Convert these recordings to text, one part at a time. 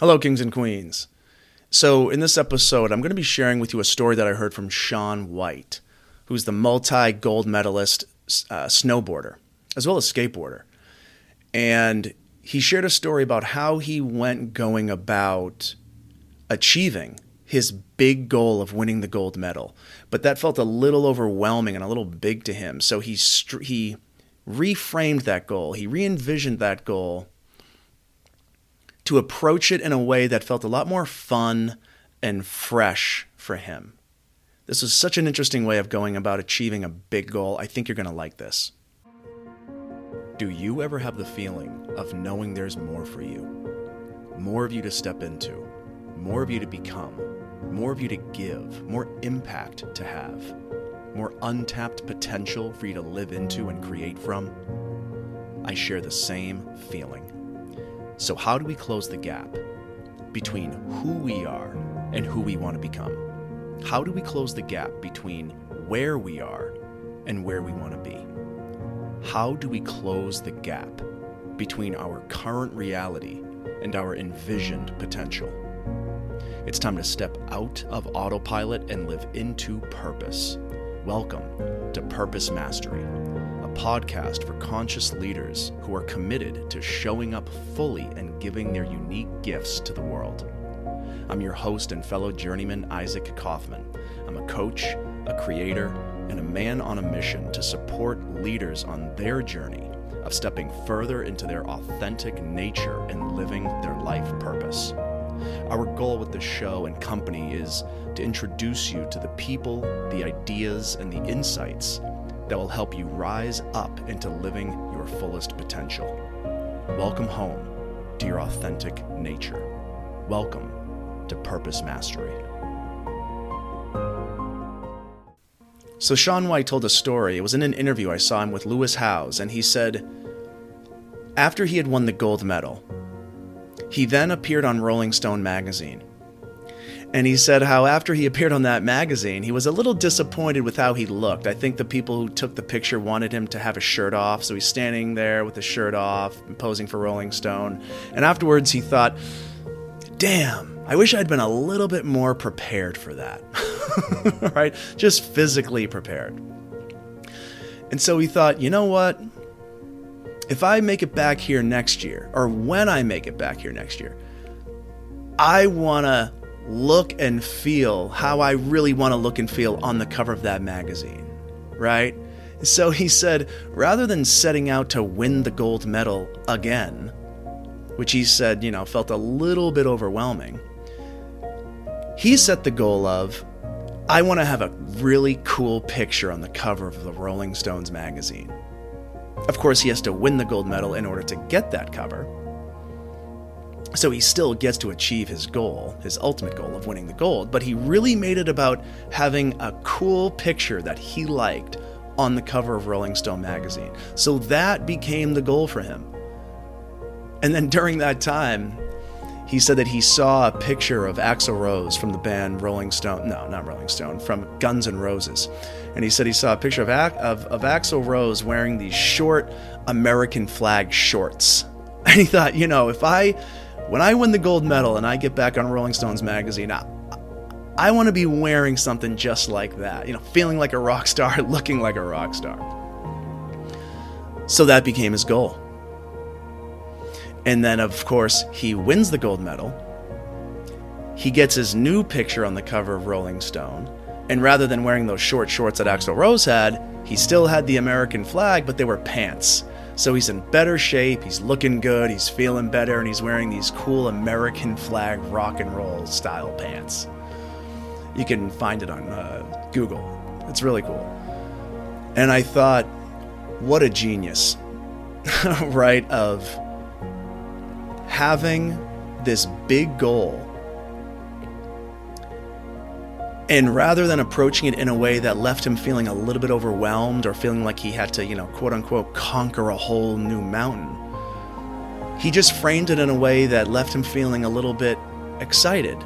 Hello, kings and queens. So, in this episode, I'm going to be sharing with you a story that I heard from Shaun White, who's the multi gold medalist uh, snowboarder, as well as skateboarder. And he shared a story about how he went going about achieving his big goal of winning the gold medal. But that felt a little overwhelming and a little big to him. So he, he reframed that goal, he re envisioned that goal to approach it in a way that felt a lot more fun and fresh for him. This was such an interesting way of going about achieving a big goal. I think you're going to like this. Do you ever have the feeling of knowing there's more for you? More of you to step into, more of you to become, more of you to give, more impact to have, more untapped potential for you to live into and create from? I share the same feeling. So, how do we close the gap between who we are and who we want to become? How do we close the gap between where we are and where we want to be? How do we close the gap between our current reality and our envisioned potential? It's time to step out of autopilot and live into purpose. Welcome to Purpose Mastery podcast for conscious leaders who are committed to showing up fully and giving their unique gifts to the world. I'm your host and fellow journeyman, Isaac Kaufman. I'm a coach, a creator, and a man on a mission to support leaders on their journey of stepping further into their authentic nature and living their life purpose. Our goal with this show and company is to introduce you to the people, the ideas, and the insights that will help you rise up into living your fullest potential. Welcome home to your authentic nature. Welcome to Purpose Mastery. So, Shaun White told a story. It was in an interview I saw him with Lewis Howes, and he said, after he had won the gold medal, he then appeared on Rolling Stone magazine and he said how after he appeared on that magazine, he was a little disappointed with how he looked. I think the people who took the picture wanted him to have a shirt off, so he's standing there with the shirt off, posing for Rolling Stone. And afterwards, he thought, damn, I wish I'd been a little bit more prepared for that. right? Just physically prepared. And so he thought, you know what? If I make it back here next year, or when I make it back here next year, I want to look and feel how I really want to look and feel on the cover of that magazine, right? So he said, rather than setting out to win the gold medal again, which he said, you know, felt a little bit overwhelming, he set the goal of, I want to have a really cool picture on the cover of the Rolling Stones magazine. Of course, he has to win the gold medal in order to get that cover. So he still gets to achieve his goal, his ultimate goal of winning the gold, but he really made it about having a cool picture that he liked on the cover of Rolling Stone magazine. So that became the goal for him. And then during that time, he said that he saw a picture of Axl Rose from the band Rolling Stone. No, not Rolling Stone, from Guns N' Roses. And he said he saw a picture of, of, of Axl Rose wearing these short American flag shorts. And he thought, you know, if I when I win the gold medal and I get back on Rolling Stones magazine, I, I want to be wearing something just like that. You know, feeling like a rock star, looking like a rock star. So that became his goal. And then, of course, he wins the gold medal. He gets his new picture on the cover of Rolling Stone. And rather than wearing those short shorts that Axl Rose had, he still had the American flag, but they were pants. So he's in better shape, he's looking good, he's feeling better, and he's wearing these cool American flag rock and roll style pants. You can find it on uh, Google. It's really cool. And I thought, what a genius, right? Of having this big goal and rather than approaching it in a way that left him feeling a little bit overwhelmed or feeling like he had to, you know, quote unquote, conquer a whole new mountain, he just framed it in a way that left him feeling a little bit excited.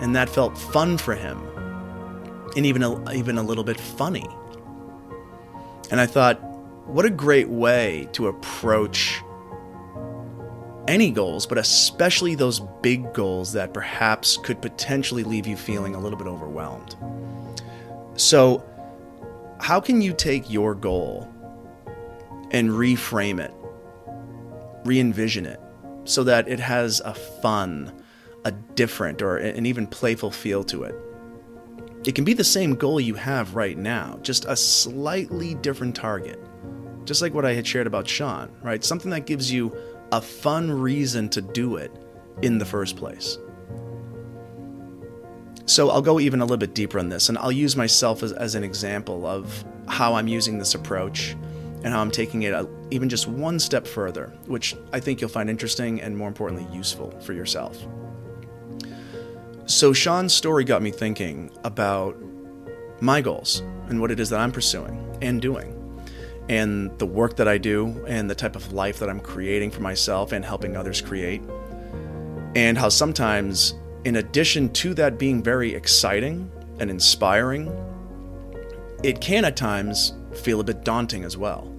And that felt fun for him. And even a, even a little bit funny. And I thought, what a great way to approach any goals, but especially those big goals that perhaps could potentially leave you feeling a little bit overwhelmed. So, how can you take your goal and reframe it, re envision it, so that it has a fun, a different, or an even playful feel to it? It can be the same goal you have right now, just a slightly different target. Just like what I had shared about Shaun, right? Something that gives you a fun reason to do it in the first place. So I'll go even a little bit deeper on this, and I'll use myself as, as an example of how I'm using this approach and how I'm taking it a, even just one step further, which I think you'll find interesting and more importantly, useful for yourself. So Shaun's story got me thinking about my goals and what it is that I'm pursuing and doing and the work that I do and the type of life that I'm creating for myself and helping others create. And how sometimes, in addition to that being very exciting and inspiring, it can at times feel a bit daunting as well.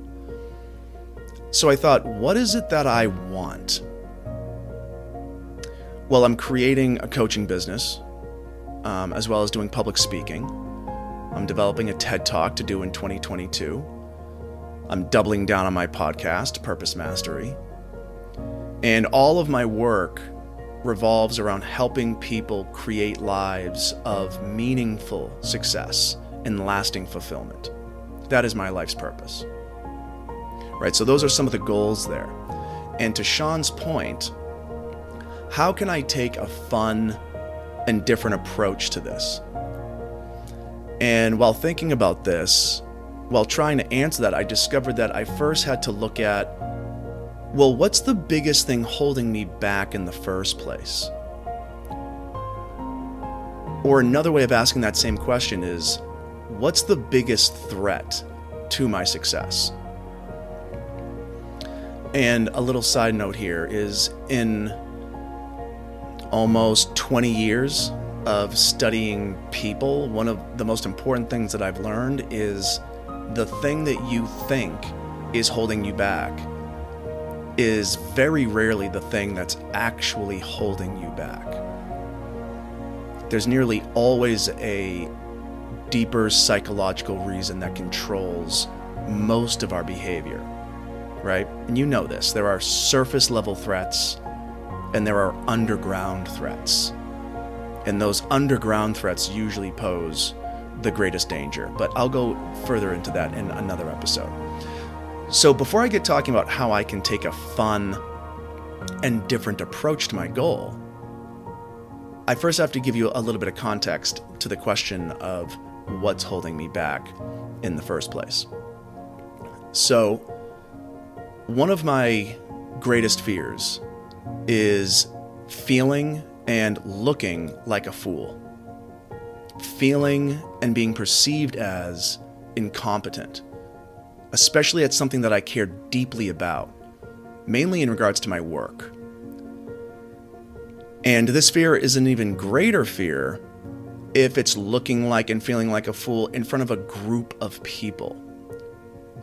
So I thought, what is it that I want? Well, I'm creating a coaching business, um, as well as doing public speaking. I'm developing a TED Talk to do in 2022. I'm doubling down on my podcast, Purpose Mastery. And all of my work revolves around helping people create lives of meaningful success and lasting fulfillment. That is my life's purpose. Right? So, those are some of the goals there. And to Shaun's point, how can I take a fun and different approach to this? And while thinking about this, while trying to answer that, I discovered that I first had to look at well, what's the biggest thing holding me back in the first place? Or another way of asking that same question is what's the biggest threat to my success? And a little side note here is in almost 20 years of studying people, one of the most important things that I've learned is the thing that you think is holding you back is very rarely the thing that's actually holding you back. There's nearly always a deeper psychological reason that controls most of our behavior, right? And you know this. There are surface level threats and there are underground threats. And those underground threats usually pose the greatest danger. But I'll go further into that in another episode. So, before I get talking about how I can take a fun and different approach to my goal, I first have to give you a little bit of context to the question of what's holding me back in the first place. So, one of my greatest fears is feeling and looking like a fool feeling and being perceived as incompetent, especially at something that I care deeply about, mainly in regards to my work. And this fear is an even greater fear if it's looking like and feeling like a fool in front of a group of people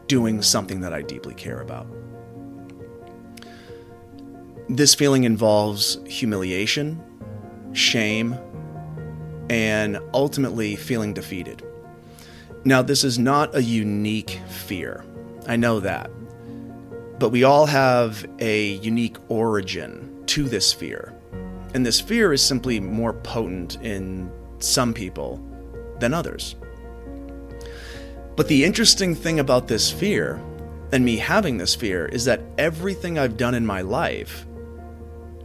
doing something that I deeply care about. This feeling involves humiliation, shame, and ultimately feeling defeated. Now, this is not a unique fear. I know that. But we all have a unique origin to this fear. And this fear is simply more potent in some people than others. But the interesting thing about this fear, and me having this fear, is that everything I've done in my life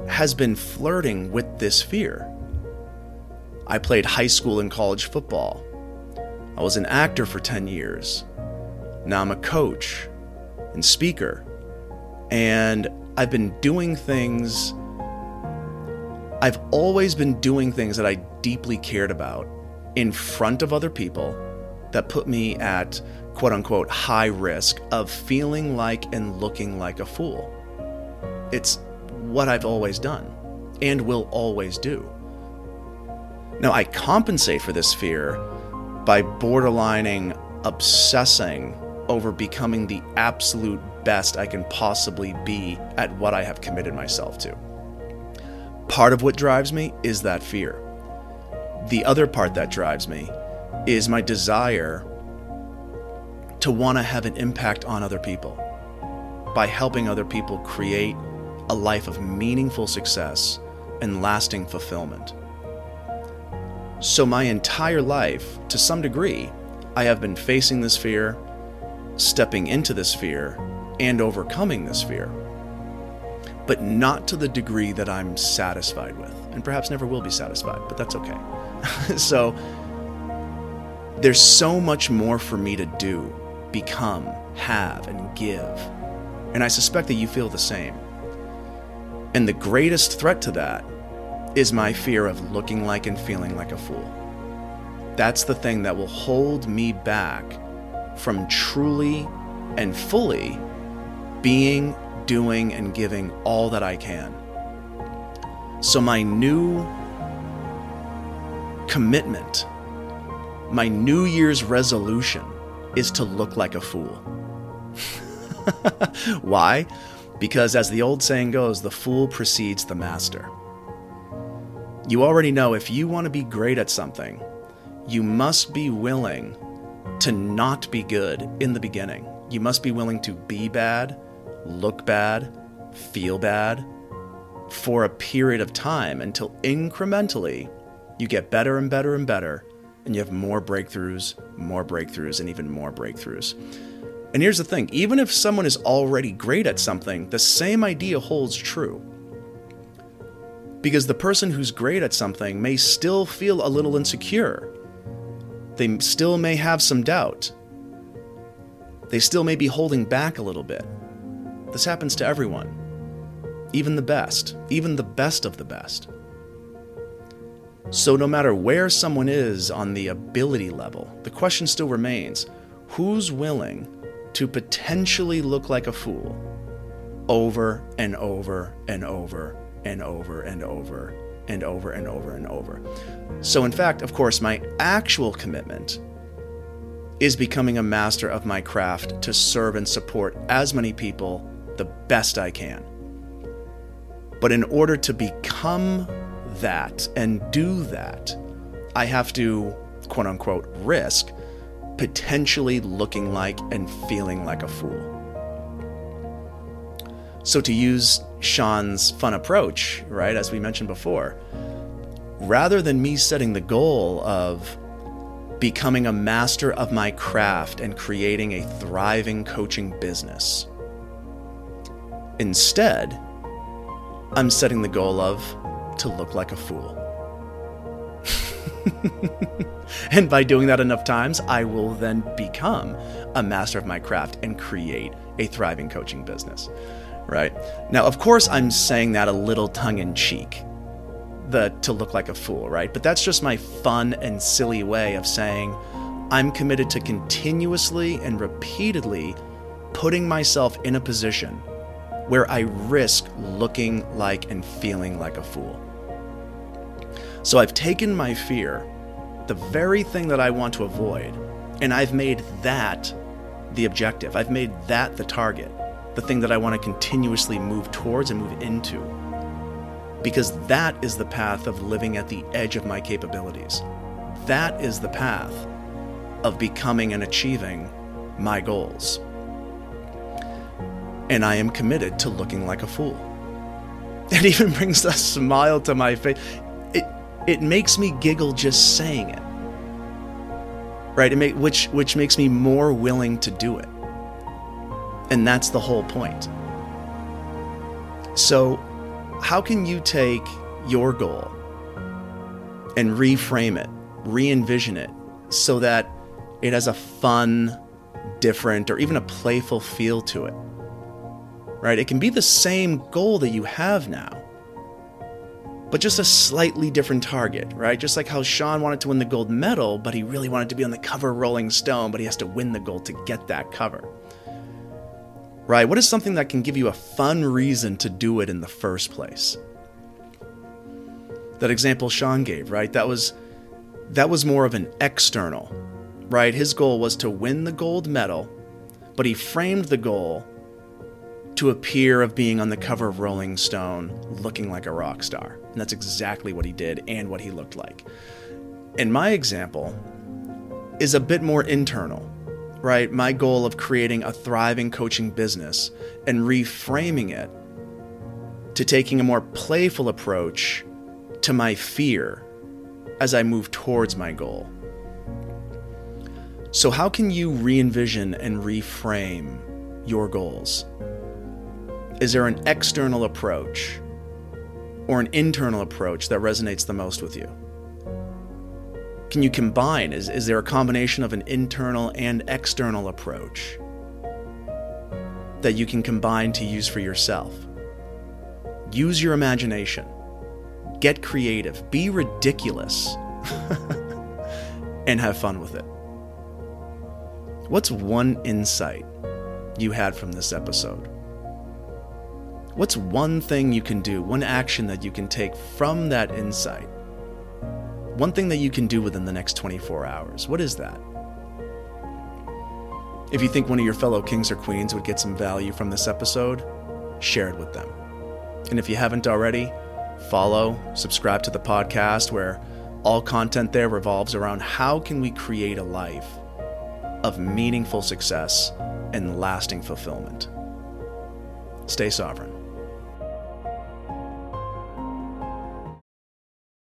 has been flirting with this fear. I played high school and college football. I was an actor for 10 years. Now I'm a coach and speaker. And I've been doing things, I've always been doing things that I deeply cared about in front of other people that put me at quote unquote high risk of feeling like and looking like a fool. It's what I've always done and will always do. Now, I compensate for this fear by borderlining obsessing over becoming the absolute best I can possibly be at what I have committed myself to. Part of what drives me is that fear. The other part that drives me is my desire to want to have an impact on other people by helping other people create a life of meaningful success and lasting fulfillment. So, my entire life, to some degree, I have been facing this fear, stepping into this fear, and overcoming this fear. But not to the degree that I'm satisfied with, and perhaps never will be satisfied, but that's okay. so, there's so much more for me to do, become, have, and give. And I suspect that you feel the same. And the greatest threat to that is my fear of looking like and feeling like a fool. That's the thing that will hold me back from truly and fully being, doing, and giving all that I can. So, my new commitment, my New Year's resolution is to look like a fool. Why? Because, as the old saying goes, the fool precedes the master. You already know if you want to be great at something, you must be willing to not be good in the beginning. You must be willing to be bad, look bad, feel bad for a period of time until incrementally you get better and better and better, and you have more breakthroughs, more breakthroughs, and even more breakthroughs. And here's the thing even if someone is already great at something, the same idea holds true. Because the person who's great at something may still feel a little insecure. They still may have some doubt. They still may be holding back a little bit. This happens to everyone, even the best, even the best of the best. So, no matter where someone is on the ability level, the question still remains who's willing to potentially look like a fool over and over and over and over and over and over and over and over. So, in fact, of course, my actual commitment is becoming a master of my craft to serve and support as many people the best I can. But in order to become that and do that, I have to, quote unquote, risk potentially looking like and feeling like a fool. So, to use Shaun's fun approach, right, as we mentioned before, rather than me setting the goal of becoming a master of my craft and creating a thriving coaching business, instead, I'm setting the goal of to look like a fool. and by doing that enough times, I will then become a master of my craft and create a thriving coaching business. Right? Now, of course, I'm saying that a little tongue in cheek, the to look like a fool, right? But that's just my fun and silly way of saying I'm committed to continuously and repeatedly putting myself in a position where I risk looking like and feeling like a fool. So I've taken my fear, the very thing that I want to avoid, and I've made that the objective. I've made that the target, the thing that I want to continuously move towards and move into. Because that is the path of living at the edge of my capabilities. That is the path of becoming and achieving my goals. And I am committed to looking like a fool. It even brings a smile to my face it it makes me giggle just saying it. Right? It make, which which makes me more willing to do it. And that's the whole point. So, how can you take your goal and reframe it, re-envision it so that it has a fun, different, or even a playful feel to it? Right? It can be the same goal that you have now but just a slightly different target, right? Just like how Shaun wanted to win the gold medal, but he really wanted to be on the cover Rolling Stone, but he has to win the gold to get that cover. Right? What is something that can give you a fun reason to do it in the first place? That example Shaun gave, right? That was that was more of an external, right? His goal was to win the gold medal, but he framed the goal to appear of being on the cover of Rolling Stone looking like a rock star. And that's exactly what he did and what he looked like. And my example is a bit more internal, right? My goal of creating a thriving coaching business and reframing it to taking a more playful approach to my fear as I move towards my goal. So, how can you re envision and reframe your goals? Is there an external approach or an internal approach that resonates the most with you? Can you combine? Is, is there a combination of an internal and external approach that you can combine to use for yourself? Use your imagination. Get creative. Be ridiculous. and have fun with it. What's one insight you had from this episode? What's one thing you can do, one action that you can take from that insight? One thing that you can do within the next 24 hours. What is that? If you think one of your fellow kings or queens would get some value from this episode, share it with them. And if you haven't already, follow, subscribe to the podcast where all content there revolves around how can we create a life of meaningful success and lasting fulfillment. Stay sovereign.